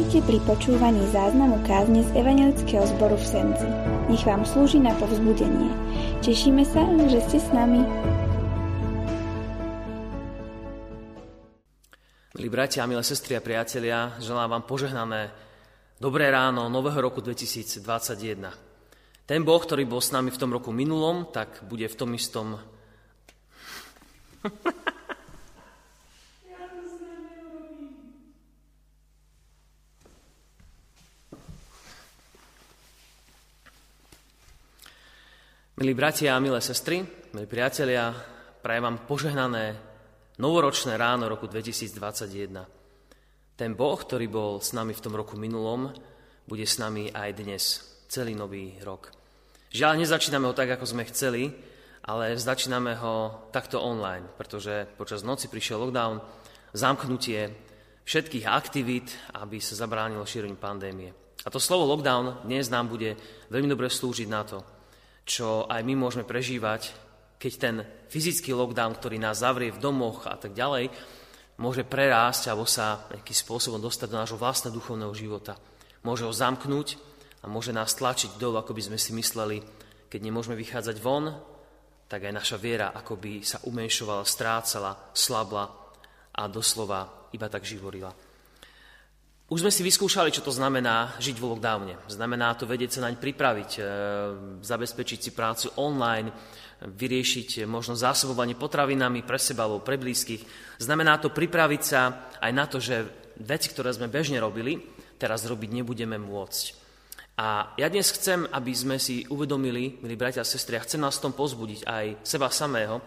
Vítajte pri počúvaní záznamu kázne z Evangelického zboru v Senci. Nech vám slúži na povzbudenie. Tešíme sa, že ste s nami. Milí bratia, milé sestry a priatelia, želám vám požehnané dobré ráno nového roku 2021. Ten Boh, ktorý bol s nami v tom roku minulom, tak bude v tom istom... Milí bratia a milé sestry, milí priatelia, prajem vám požehnané novoročné ráno roku 2021. Ten Boh, ktorý bol s nami v tom roku minulom, bude s nami aj dnes, celý nový rok. Žiaľ, nezačíname ho tak, ako sme chceli, ale začíname ho takto online, pretože počas noci prišiel lockdown, zamknutie všetkých aktivít, aby sa zabránilo šíreniu pandémie. A to slovo lockdown dnes nám bude veľmi dobre slúžiť na to, čo aj my môžeme prežívať, keď ten fyzický lockdown, ktorý nás zavrie v domoch a tak ďalej, môže prerásť alebo sa nejakým spôsobom dostať do nášho vlastného duchovného života. Môže ho zamknúť a môže nás tlačiť dolu, ako by sme si mysleli, keď nemôžeme vychádzať von, tak aj naša viera akoby sa umenšovala, strácala, slabla a doslova iba tak živorila. Už sme si vyskúšali, čo to znamená žiť v lockdowne. Znamená to vedieť sa naň pripraviť, e, zabezpečiť si prácu online, vyriešiť možno zásobovanie potravinami pre seba alebo pre blízkych. Znamená to pripraviť sa aj na to, že veci, ktoré sme bežne robili, teraz robiť nebudeme môcť. A ja dnes chcem, aby sme si uvedomili, milí bratia a sestry, a chcem nás v tom pozbudiť aj seba samého,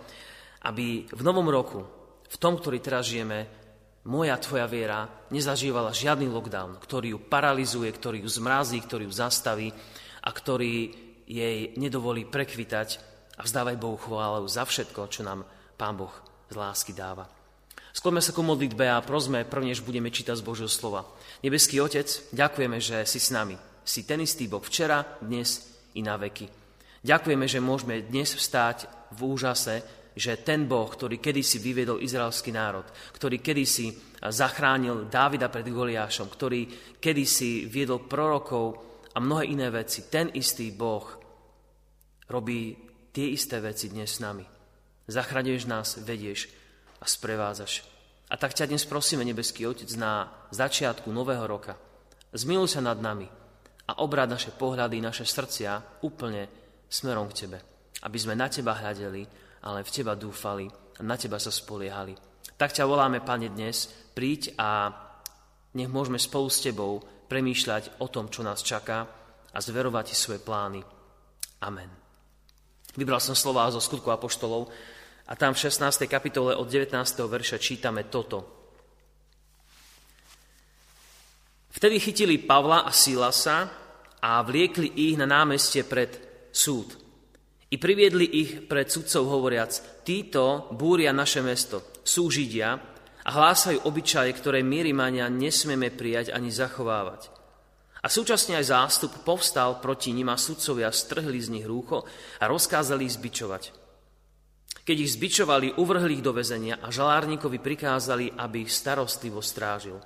aby v novom roku, v tom, ktorý teraz žijeme, moja tvoja viera nezažívala žiadny lockdown, ktorý ju paralizuje, ktorý ju zmrazí, ktorý ju zastaví a ktorý jej nedovolí prekvitať a vzdávaj Bohu chválu za všetko, čo nám Pán Boh z lásky dáva. Skloňme sa ku modlitbe a prosme, prvnež budeme čítať z Božieho slova. Nebeský Otec, ďakujeme, že si s nami. Si ten istý Boh včera, dnes i na veky. Ďakujeme, že môžeme dnes vstáť v úžase, že ten Boh, ktorý kedysi vyviedol izraelský národ, ktorý kedysi zachránil Dávida pred Goliášom, ktorý kedysi viedol prorokov a mnohé iné veci, ten istý Boh robí tie isté veci dnes s nami. Zachraňuješ nás, vedieš a sprevádzaš. A tak ťa dnes prosíme, nebeský Otec, na začiatku nového roka. Zmiluj sa nad nami a obrad naše pohľady, naše srdcia úplne smerom k Tebe. Aby sme na Teba hľadeli ale v Teba dúfali a na Teba sa spoliehali. Tak ťa voláme, Pane, dnes, príď a nech môžeme spolu s Tebou premýšľať o tom, čo nás čaká a zverovať Ti svoje plány. Amen. Vybral som slova zo skutku apoštolov a tam v 16. kapitole od 19. verša čítame toto. Vtedy chytili Pavla a Silasa a vliekli ich na námestie pred súd. I priviedli ich pred sudcov hovoriac, títo búria naše mesto, sú Židia a hlásajú obyčaje, ktoré mierimania nesmieme prijať ani zachovávať. A súčasne aj zástup povstal proti nim a sudcovia strhli z nich rúcho a rozkázali ich zbičovať. Keď ich zbičovali, uvrhli ich do väzenia a žalárníkovi prikázali, aby ich starostlivo strážil.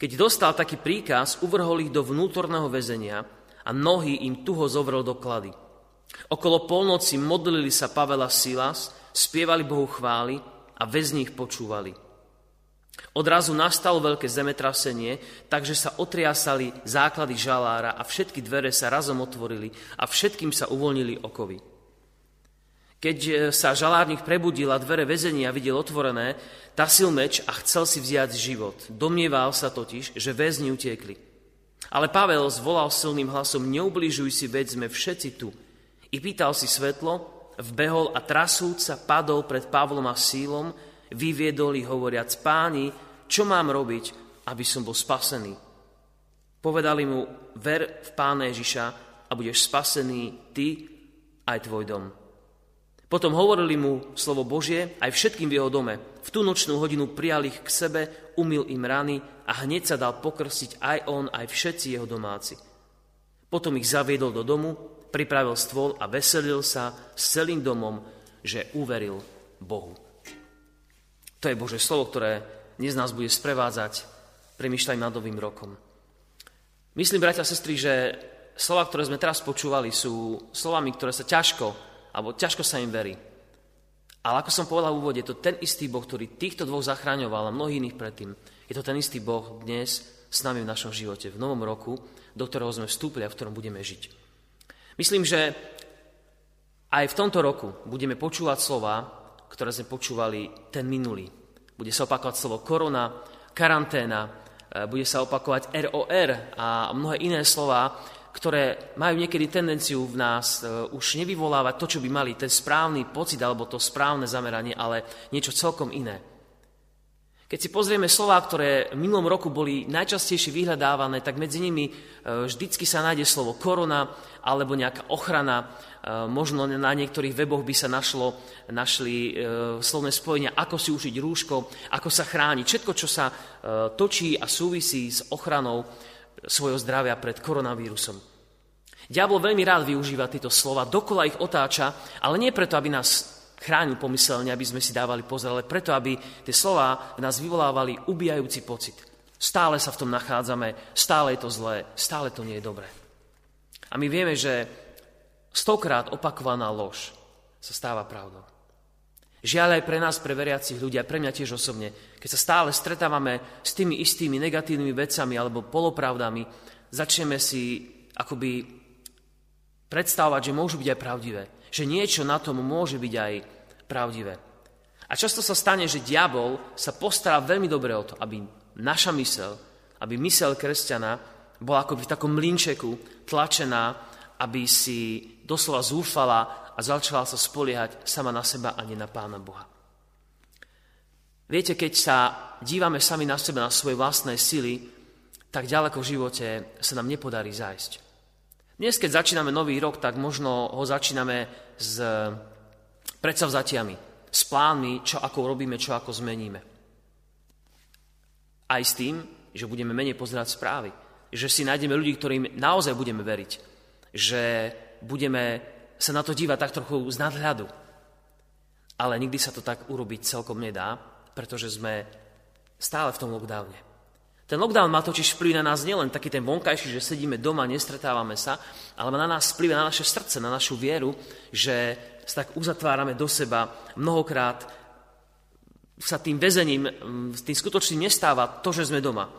Keď dostal taký príkaz, uvrhol ich do vnútorného väzenia a nohy im tuho zovrel do klady. Okolo polnoci modlili sa Pavel a Silas, spievali Bohu chvály a väzni ich počúvali. Odrazu nastalo veľké zemetrasenie, takže sa otriasali základy žalára a všetky dvere sa razom otvorili a všetkým sa uvoľnili okovy. Keď e, sa žalárnik prebudil a dvere väzenia videl otvorené, tasil meč a chcel si vziať život. Domnieval sa totiž, že väzni utiekli. Ale Pavel zvolal silným hlasom, neubližuj si, veď sme všetci tu. I pýtal si svetlo, vbehol a trasúc sa padol pred Pavlom a sílom, vyviedol ich hovoriac, páni, čo mám robiť, aby som bol spasený? Povedali mu, ver v pána Ježiša a budeš spasený ty aj tvoj dom. Potom hovorili mu slovo Božie aj všetkým v jeho dome. V tú nočnú hodinu prijal ich k sebe, umil im rany a hneď sa dal pokrstiť aj on, aj všetci jeho domáci. Potom ich zaviedol do domu, pripravil stôl a veselil sa s celým domom, že uveril Bohu. To je Bože slovo, ktoré dnes nás bude sprevádzať premyšľaj nad novým rokom. Myslím, bratia a sestry, že slova, ktoré sme teraz počúvali, sú slovami, ktoré sa ťažko, alebo ťažko sa im verí. Ale ako som povedal v úvode, je to ten istý Boh, ktorý týchto dvoch zachraňoval a mnohých iných predtým. Je to ten istý Boh dnes s nami v našom živote, v novom roku, do ktorého sme vstúpili a v ktorom budeme žiť. Myslím, že aj v tomto roku budeme počúvať slova, ktoré sme počúvali ten minulý. Bude sa opakovať slovo korona, karanténa, e, bude sa opakovať ROR a mnohé iné slova, ktoré majú niekedy tendenciu v nás e, už nevyvolávať to, čo by mali, ten správny pocit alebo to správne zameranie, ale niečo celkom iné. Keď si pozrieme slova, ktoré v minulom roku boli najčastejšie vyhľadávané, tak medzi nimi e, vždycky sa nájde slovo korona alebo nejaká ochrana. E, možno na niektorých weboch by sa našlo, našli slovné spojenia, ako si užiť rúško, ako sa chrániť. Všetko, čo sa točí a súvisí s ochranou svojho zdravia pred koronavírusom. Diabol veľmi rád využíva tieto slova, dokola ich otáča, ale nie preto, aby nás chránil pomyselne, aby sme si dávali pozor, ale preto, aby tie slova v nás vyvolávali ubijajúci pocit. Stále sa v tom nachádzame, stále je to zlé, stále to nie je dobré. A my vieme, že stokrát opakovaná lož sa stáva pravdou. Žiaľ aj pre nás, pre veriacich ľudí, a pre mňa tiež osobne, keď sa stále stretávame s tými istými negatívnymi vecami alebo polopravdami, začneme si akoby predstavovať, že môžu byť aj pravdivé. Že niečo na tom môže byť aj pravdivé. A často sa stane, že diabol sa postará veľmi dobre o to, aby naša mysel, aby mysel kresťana bola akoby v takom mlinčeku tlačená, aby si doslova zúfala a začala sa spoliehať sama na seba a nie na Pána Boha. Viete, keď sa dívame sami na seba, na svoje vlastné sily, tak ďaleko v živote sa nám nepodarí zájsť. Dnes, keď začíname nový rok, tak možno ho začíname s predsavzatiami, s plánmi, čo ako robíme, čo ako zmeníme. Aj s tým, že budeme menej pozerať správy, že si nájdeme ľudí, ktorým naozaj budeme veriť, že budeme sa na to díva tak trochu z nadhľadu. Ale nikdy sa to tak urobiť celkom nedá, pretože sme stále v tom lockdowne. Ten lockdown má totiž vplyv na nás nielen taký ten vonkajší, že sedíme doma, nestretávame sa, ale na nás vplyv na naše srdce, na našu vieru, že sa tak uzatvárame do seba. Mnohokrát sa tým väzením, mm, tým skutočným nestáva to, že sme doma,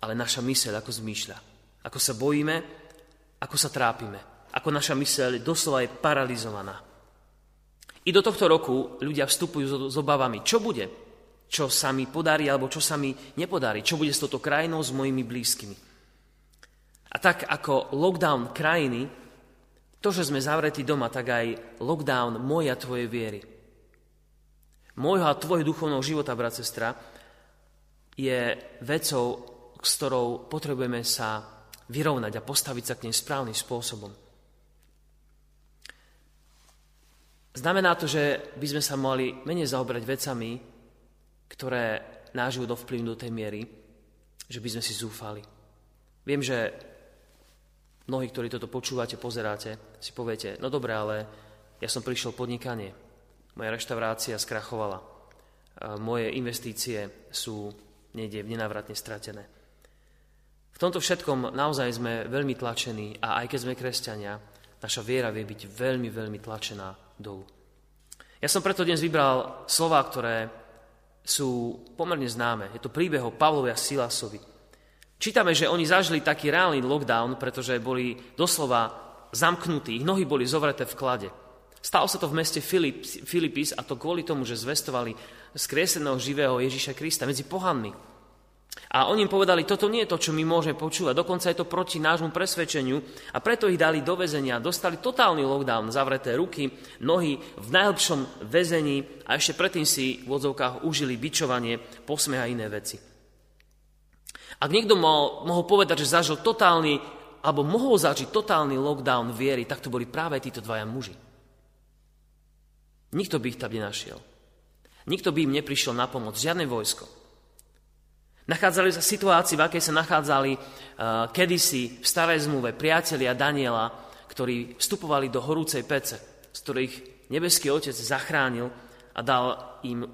ale naša myseľ, ako zmýšľa. Ako sa bojíme, ako sa trápime ako naša myseľ doslova je paralizovaná. I do tohto roku ľudia vstupujú s obavami, čo bude, čo sa mi podarí alebo čo sa mi nepodarí, čo bude s touto krajinou, s mojimi blízkymi. A tak ako lockdown krajiny, to, že sme zavretí doma, tak aj lockdown moja tvoje viery. Môjho a tvojho duchovného života, brat, sestra, je vecou, s ktorou potrebujeme sa vyrovnať a postaviť sa k nej správnym spôsobom. Znamená to, že by sme sa mali menej zaoberať vecami, ktoré náš život ovplyvňujú do tej miery, že by sme si zúfali. Viem, že mnohí, ktorí toto počúvate, pozeráte, si poviete, no dobre, ale ja som prišiel podnikanie, moja reštaurácia skrachovala, moje investície sú niekde nenávratne stratené. V tomto všetkom naozaj sme veľmi tlačení a aj keď sme kresťania, naša viera vie byť veľmi, veľmi tlačená dolu. Ja som preto dnes vybral slova, ktoré sú pomerne známe. Je to príbeh o Pavlovi a Silasovi. Čítame, že oni zažili taký reálny lockdown, pretože boli doslova zamknutí, ich nohy boli zovreté v klade. Stalo sa to v meste Filip, Filipis a to kvôli tomu, že zvestovali skreseného živého Ježíša Krista medzi pohanmi. A oni im povedali, toto nie je to, čo my môžeme počúvať, dokonca je to proti nášmu presvedčeniu a preto ich dali do väzenia, dostali totálny lockdown, zavreté ruky, nohy v najlepšom väzení a ešte predtým si v odzovkách užili bičovanie, posmeh a iné veci. Ak niekto mohol, mohol povedať, že zažil totálny, alebo mohol zažiť totálny lockdown viery, tak to boli práve títo dvaja muži. Nikto by ich tam nenašiel. Nikto by im neprišiel na pomoc, žiadne vojsko. Nachádzali sa situácii, v akej sa nachádzali uh, kedysi v starej zmluve priatelia Daniela, ktorí vstupovali do horúcej pece, z ktorých nebeský otec zachránil a dal im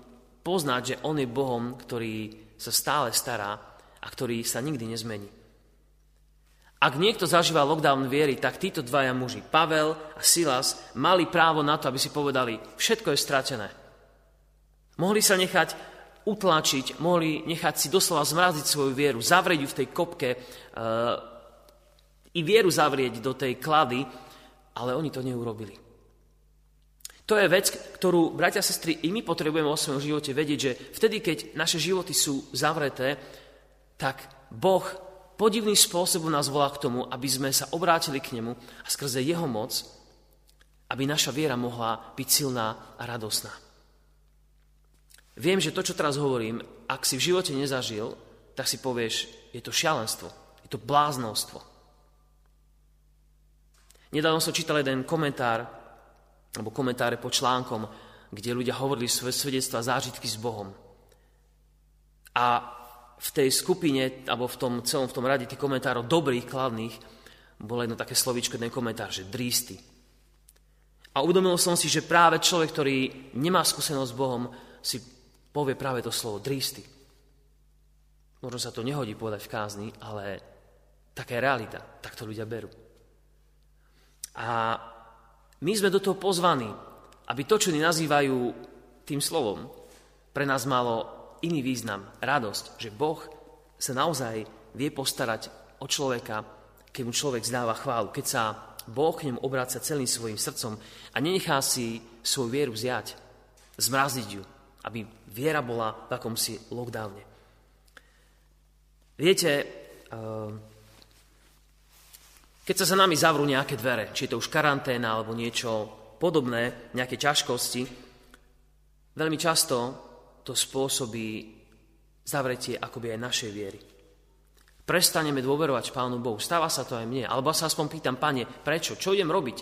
poznať, že on je Bohom, ktorý sa stále stará a ktorý sa nikdy nezmení. Ak niekto zažíva lockdown viery, tak títo dvaja muži, Pavel a Silas, mali právo na to, aby si povedali, všetko je stratené. Mohli sa nechať utlačiť, mohli nechať si doslova zmraziť svoju vieru, zavrieť ju v tej kopke, uh, i vieru zavrieť do tej klady, ale oni to neurobili. To je vec, ktorú, bratia a sestry, i my potrebujeme vo svojom živote vedieť, že vtedy, keď naše životy sú zavreté, tak Boh podivným spôsobom nás volá k tomu, aby sme sa obrátili k nemu a skrze jeho moc, aby naša viera mohla byť silná a radosná. Viem, že to, čo teraz hovorím, ak si v živote nezažil, tak si povieš, je to šialenstvo, je to bláznostvo. Nedávno som čítal jeden komentár, alebo komentáre po článkom, kde ľudia hovorili svoje svedectva, zážitky s Bohom. A v tej skupine, alebo v tom celom v tom rade tých komentárov dobrých, kladných, bolo jedno také slovíčko, jeden komentár, že drísty. A uvedomil som si, že práve človek, ktorý nemá skúsenosť s Bohom, si povie práve to slovo drísty. Možno sa to nehodí povedať v kázni, ale taká je realita, tak to ľudia berú. A my sme do toho pozvaní, aby to, čo nazývajú tým slovom, pre nás malo iný význam, radosť, že Boh sa naozaj vie postarať o človeka, keď mu človek zdáva chválu, keď sa Boh k nemu obráca celým svojim srdcom a nenechá si svoju vieru zjať, zmraziť ju, aby viera bola v akomsi lockdowne. Viete, ehm, keď sa za nami zavrú nejaké dvere, či je to už karanténa alebo niečo podobné, nejaké ťažkosti, veľmi často to spôsobí zavretie akoby aj našej viery. Prestaneme dôverovať Pánu Bohu. Stáva sa to aj mne. Alebo sa aspoň pýtam, Pane, prečo? Čo idem robiť?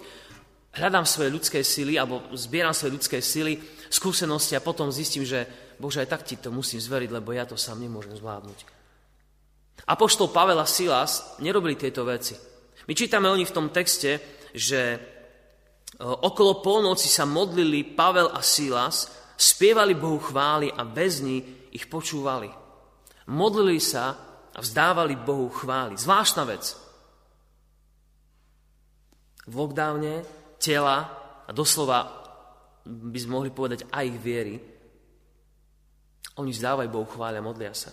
Hľadám svoje ľudské sily, alebo zbieram svoje ľudské sily, skúsenosti a potom zistím, že Bože, aj tak ti to musím zveriť, lebo ja to sám nemôžem zvládnuť. Apoštol Pavel a Silas nerobili tieto veci. My čítame o nich v tom texte, že e, okolo polnoci sa modlili Pavel a Silas spievali Bohu chvály a väzni ich počúvali. Modlili sa a vzdávali Bohu chvály. Zvláštna vec. V lockdowne tela a doslova by sme mohli povedať aj ich viery, oni vzdávajú Bohu chvály a modlia sa.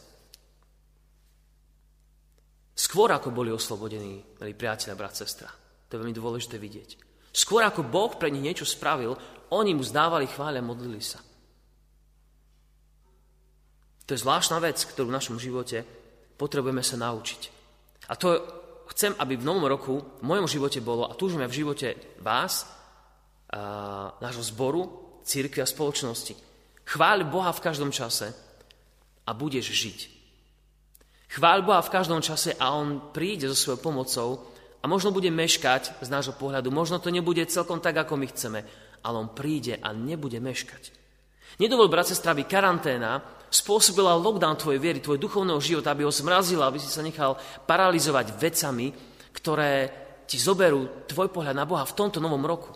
Skôr ako boli oslobodení, milí priateľa, brat, sestra. To je veľmi dôležité vidieť. Skôr ako Boh pre nich niečo spravil, oni mu zdávali chváľa a modlili sa. To je zvláštna vec, ktorú v našom živote potrebujeme sa naučiť. A to chcem, aby v novom roku v mojom živote bolo, a túžime v živote vás, a nášho zboru, církvy a spoločnosti. Chváľ Boha v každom čase a budeš žiť. Chváľ Boha v každom čase a On príde so svojou pomocou a možno bude meškať z nášho pohľadu, možno to nebude celkom tak, ako my chceme, ale On príde a nebude meškať. Nedovol, brat, sestra, aby karanténa spôsobila lockdown tvojej viery, tvojho duchovného života, aby ho zmrazila, aby si sa nechal paralizovať vecami, ktoré ti zoberú tvoj pohľad na Boha v tomto novom roku.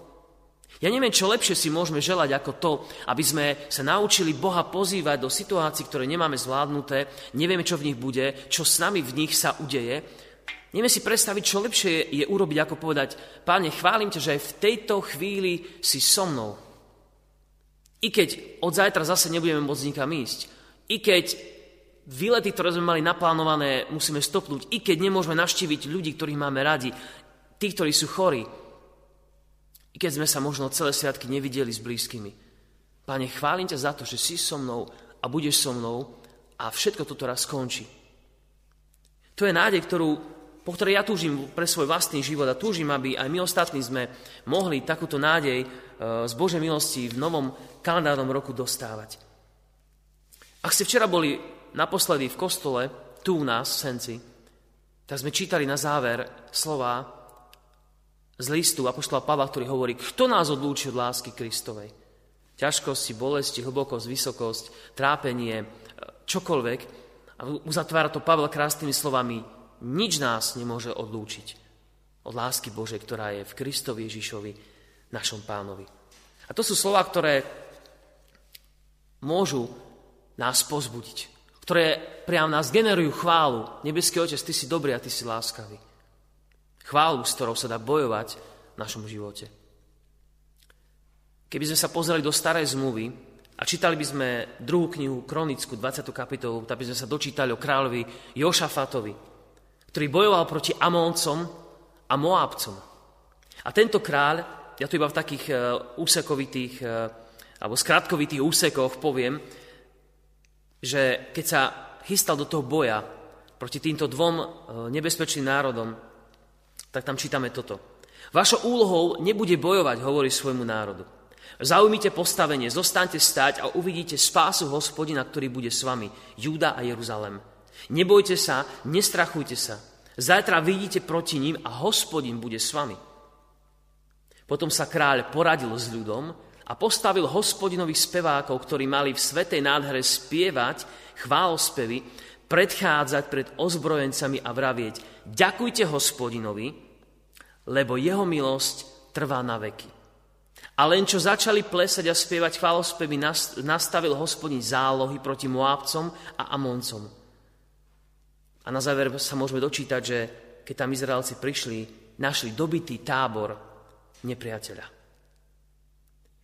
Ja neviem, čo lepšie si môžeme želať ako to, aby sme sa naučili Boha pozývať do situácií, ktoré nemáme zvládnuté, nevieme, čo v nich bude, čo s nami v nich sa udeje. Nevieme si predstaviť, čo lepšie je urobiť, ako povedať, Páne, chválim ťa, že aj v tejto chvíli si so mnou. I keď od zajtra zase nebudeme môcť nikam ísť, i keď výlety, ktoré sme mali naplánované, musíme stopnúť, i keď nemôžeme navštíviť ľudí, ktorých máme radi, tí, ktorí sú chorí, i keď sme sa možno celé sviatky nevideli s blízkymi. Pane, chválim ťa za to, že si so mnou a budeš so mnou a všetko toto raz skončí. To je nádej, ktorú, po ktorej ja túžim pre svoj vlastný život a túžim, aby aj my ostatní sme mohli takúto nádej e, z Božej milosti v novom kalendárnom roku dostávať. Ak ste včera boli naposledy v kostole, tu u nás v Senci, tak sme čítali na záver slova z listu Apoštola Pavla, ktorý hovorí, kto nás odlúči od lásky Kristovej. Ťažkosti, bolesti, hlbokosť, vysokosť, trápenie, čokoľvek. A uzatvára to Pavel krásnymi slovami, nič nás nemôže odlúčiť od lásky Božej, ktorá je v Kristovi Ježišovi, našom pánovi. A to sú slova, ktoré môžu nás pozbudiť, ktoré priam nás generujú chválu. Nebeský Otec, Ty si dobrý a Ty si láskavý. Chválu, s ktorou sa dá bojovať v našom živote. Keby sme sa pozreli do starej zmluvy a čítali by sme druhú knihu Kronickú, 20. kapitolu, tak by sme sa dočítali o kráľovi Jošafatovi, ktorý bojoval proti Amóncom a Moábcom. A tento kráľ, ja to iba v takých uh, úsekovitých uh, alebo skratkovitých úsekoch poviem, že keď sa chystal do toho boja proti týmto dvom uh, nebezpečným národom, tak tam čítame toto. Vašou úlohou nebude bojovať, hovorí svojmu národu. Zaujmite postavenie, zostaňte stať a uvidíte spásu hospodina, ktorý bude s vami, Júda a Jeruzalem. Nebojte sa, nestrachujte sa. Zajtra vidíte proti ním a hospodin bude s vami. Potom sa kráľ poradil s ľudom a postavil hospodinových spevákov, ktorí mali v svetej nádhere spievať chválospevy, predchádzať pred ozbrojencami a vravieť Ďakujte hospodinovi, lebo jeho milosť trvá na veky. A len čo začali plesať a spievať chválospevy, nastavil hospodin zálohy proti Moábcom a Amoncom. A na záver sa môžeme dočítať, že keď tam Izraelci prišli, našli dobitý tábor nepriateľa.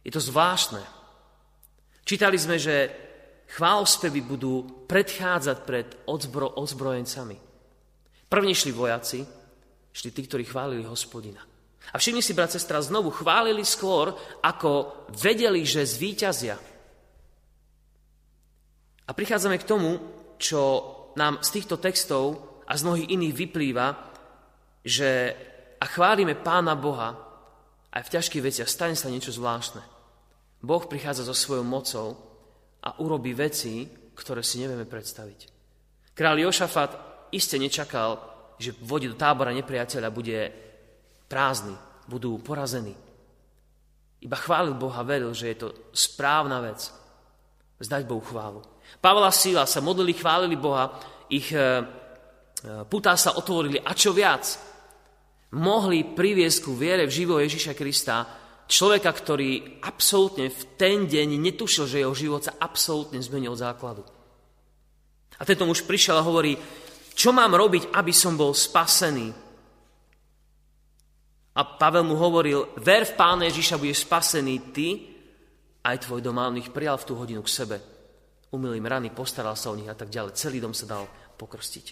Je to zvláštne. Čítali sme, že chválospevy budú predchádzať pred odzbro, odzbrojencami. První šli vojaci, šli tí, ktorí chválili hospodina. A všimni si, brat, sestra, znovu chválili skôr, ako vedeli, že zvíťazia. A prichádzame k tomu, čo nám z týchto textov a z mnohých iných vyplýva, že a chválime Pána Boha aj v ťažkých veciach, stane sa niečo zvláštne. Boh prichádza so svojou mocou a urobí veci, ktoré si nevieme predstaviť. Kráľ Jošafat iste nečakal, že v vode do tábora nepriateľa bude prázdny, budú porazení. Iba chválil Boha, veril, že je to správna vec. Zdať Bohu chválu. Pavla Síla sa modlili, chválili Boha, ich e, e, putá sa otvorili a čo viac, mohli priviesť ku viere v živého Ježiša Krista človeka, ktorý absolútne v ten deň netušil, že jeho život sa absolútne zmenil od základu. A tento muž prišiel a hovorí, čo mám robiť, aby som bol spasený? A Pavel mu hovoril, ver v Pána Ježiša, budeš spasený ty, aj tvoj dom. On ich prijal v tú hodinu k sebe. Umil im rany, postaral sa o nich a tak ďalej. Celý dom sa dal pokrstiť.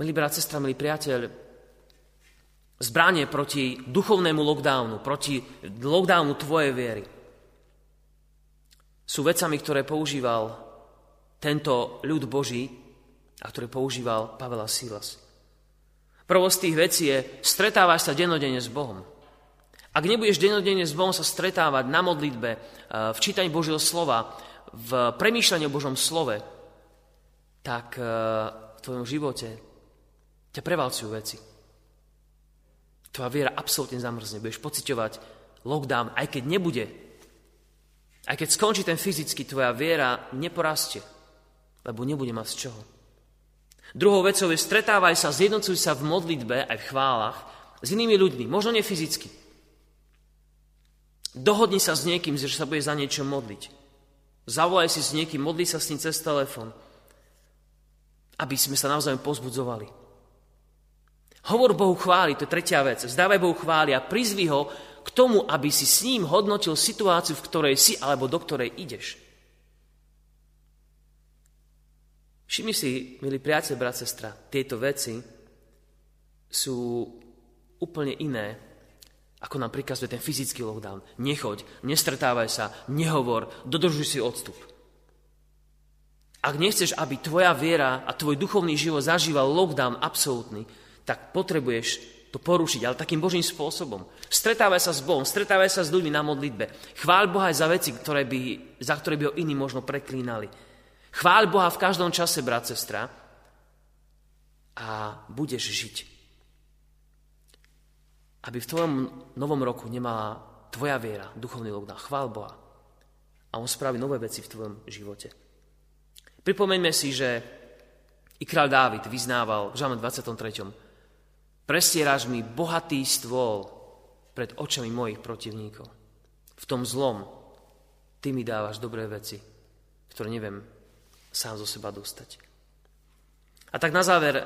Milí brat, sestra, milý priateľ, zbranie proti duchovnému lockdownu, proti lockdownu tvojej viery sú vecami, ktoré používal tento ľud Boží a ktoré používal Pavel a Silas. Prvou z tých vecí je stretávaš sa denodene s Bohom. Ak nebudeš denodene s Bohom sa stretávať na modlitbe, eh, v čítaní Božieho slova, v premýšľaní o Božom slove, tak eh, v tvojom živote ťa prevalcujú veci. Tvoja viera absolútne zamrzne. Budeš pociťovať lockdown, aj keď nebude. Aj keď skončí ten fyzicky, tvoja viera neporastie, lebo nebude mať z čoho. Druhou vecou je stretávaj sa, zjednocuj sa v modlitbe aj v chválach s inými ľuďmi, možno nie fyzicky. Dohodni sa s niekým, že sa bude za niečo modliť. Zavolaj si s niekým, modli sa s ním cez telefon, aby sme sa naozaj pozbudzovali. Hovor Bohu chváli, to je tretia vec. Zdávaj Bohu chváli a prizvi ho k tomu, aby si s ním hodnotil situáciu, v ktorej si alebo do ktorej ideš. Všimni si, milí priateľ, brat, sestra, tieto veci sú úplne iné, ako nám prikazuje ten fyzický lockdown. Nechoď, nestretávaj sa, nehovor, dodržuj si odstup. Ak nechceš, aby tvoja viera a tvoj duchovný život zažíval lockdown absolútny, tak potrebuješ to porušiť, ale takým Božím spôsobom. Stretávaj sa s Bohom, stretávaj sa s ľuďmi na modlitbe. Chváľ Boha aj za veci, ktoré by, za ktoré by ho iní možno preklínali. Chváľ Boha v každom čase, brat, sestra, a budeš žiť. Aby v tvojom novom roku nemala tvoja viera, duchovný lockdown. Chvál Boha. A On spraví nové veci v tvojom živote. Pripomeňme si, že i kráľ Dávid vyznával v Žalme 23. Prestieraš mi bohatý stôl pred očami mojich protivníkov. V tom zlom ty mi dávaš dobré veci, ktoré neviem sám zo seba dostať. A tak na záver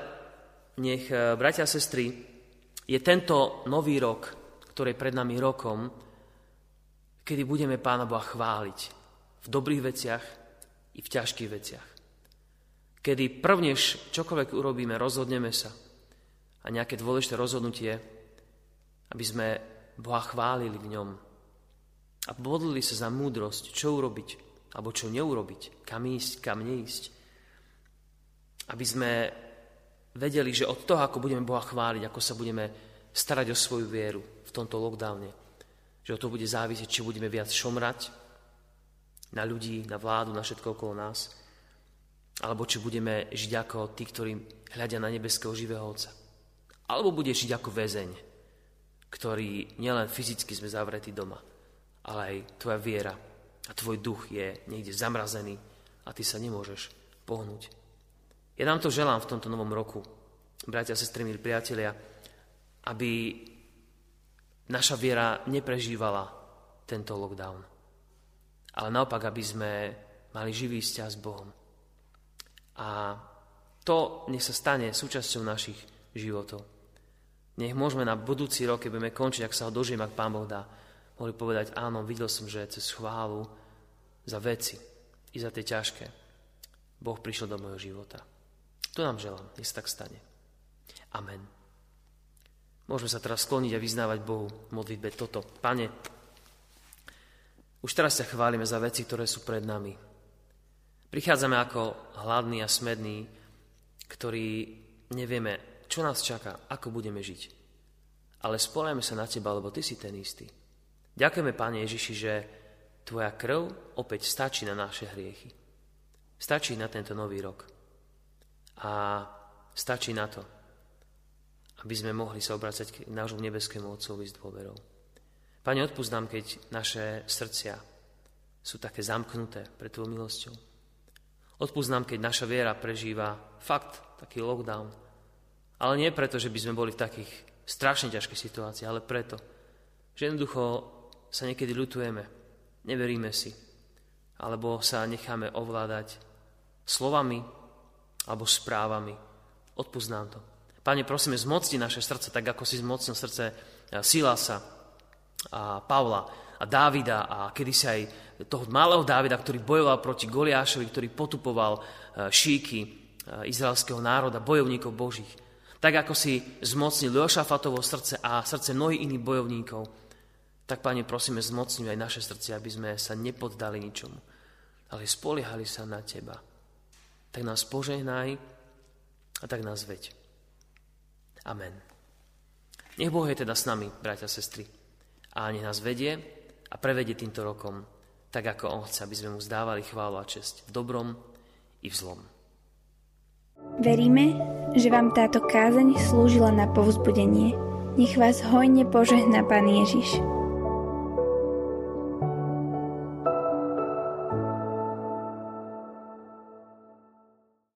nech, e, bratia a sestry, je tento nový rok, ktorý je pred nami rokom, kedy budeme Pána Boha chváliť v dobrých veciach i v ťažkých veciach. Kedy prvnež čokoľvek urobíme, rozhodneme sa a nejaké dôležité rozhodnutie, aby sme Boha chválili v ňom a modlili sa za múdrosť, čo urobiť alebo čo neurobiť, kam ísť, kam neísť. Aby sme vedeli, že od toho, ako budeme Boha chváliť, ako sa budeme starať o svoju vieru v tomto lockdowne, že o to bude závisieť, či budeme viac šomrať na ľudí, na vládu, na všetko okolo nás, alebo či budeme žiť ako tí, ktorí hľadia na nebeského živého Otca. Alebo bude žiť ako väzeň, ktorý nielen fyzicky sme zavretí doma, ale aj tvoja viera a tvoj duch je niekde zamrazený a ty sa nemôžeš pohnúť. Ja nám to želám v tomto novom roku, bratia, sestry, milí priatelia, aby naša viera neprežívala tento lockdown. Ale naopak, aby sme mali živý vzťah s Bohom. A to nech sa stane súčasťou našich životov. Nech môžeme na budúci rok, keď budeme končiť, ak sa ho dožijem, ak Pán Boh dá, mohli povedať, áno, videl som, že cez chválu za veci i za tie ťažké Boh prišiel do môjho života. To nám želám, nech sa tak stane. Amen. Môžeme sa teraz skloniť a vyznávať Bohu v modlitbe toto. Pane, už teraz sa chválime za veci, ktoré sú pred nami. Prichádzame ako hladní a smední, ktorí nevieme, čo nás čaká, ako budeme žiť. Ale spolajme sa na Teba, lebo Ty si ten istý. Ďakujeme, Pane Ježiši, že Tvoja krv opäť stačí na naše hriechy. Stačí na tento nový rok. A stačí na to, aby sme mohli sa obracať k nášmu nebeskému Otcovi s dôverou. Pane, odpúsť nám, keď naše srdcia sú také zamknuté pred Tvojou milosťou. Odpúsť nám, keď naša viera prežíva fakt, taký lockdown. Ale nie preto, že by sme boli v takých strašne ťažkých situáciách, ale preto, že jednoducho sa niekedy ľutujeme, neveríme si, alebo sa necháme ovládať slovami alebo správami. Odpúsť nám to. Pane, prosíme, zmocni naše srdce, tak ako si zmocnil srdce eh, Silasa a Pavla a Dávida a kedysi aj toho malého Dávida, ktorý bojoval proti Goliášovi, ktorý potupoval eh, šíky eh, izraelského národa, bojovníkov božích. Tak ako si zmocnil Jošafatovo srdce a srdce mnohých iných bojovníkov, tak, Pane, prosíme, zmocňuj aj naše srdce, aby sme sa nepoddali ničomu, ale spoliehali sa na Teba. Tak nás požehnaj a tak nás veď. Amen. Nech Boh je teda s nami, bratia a sestry, a nech nás vedie a prevedie týmto rokom, tak ako On chce, aby sme mu zdávali chválu a česť v dobrom i v zlom. Veríme, že vám táto kázeň slúžila na povzbudenie. Nech vás hojne požehná Pán Ježiš.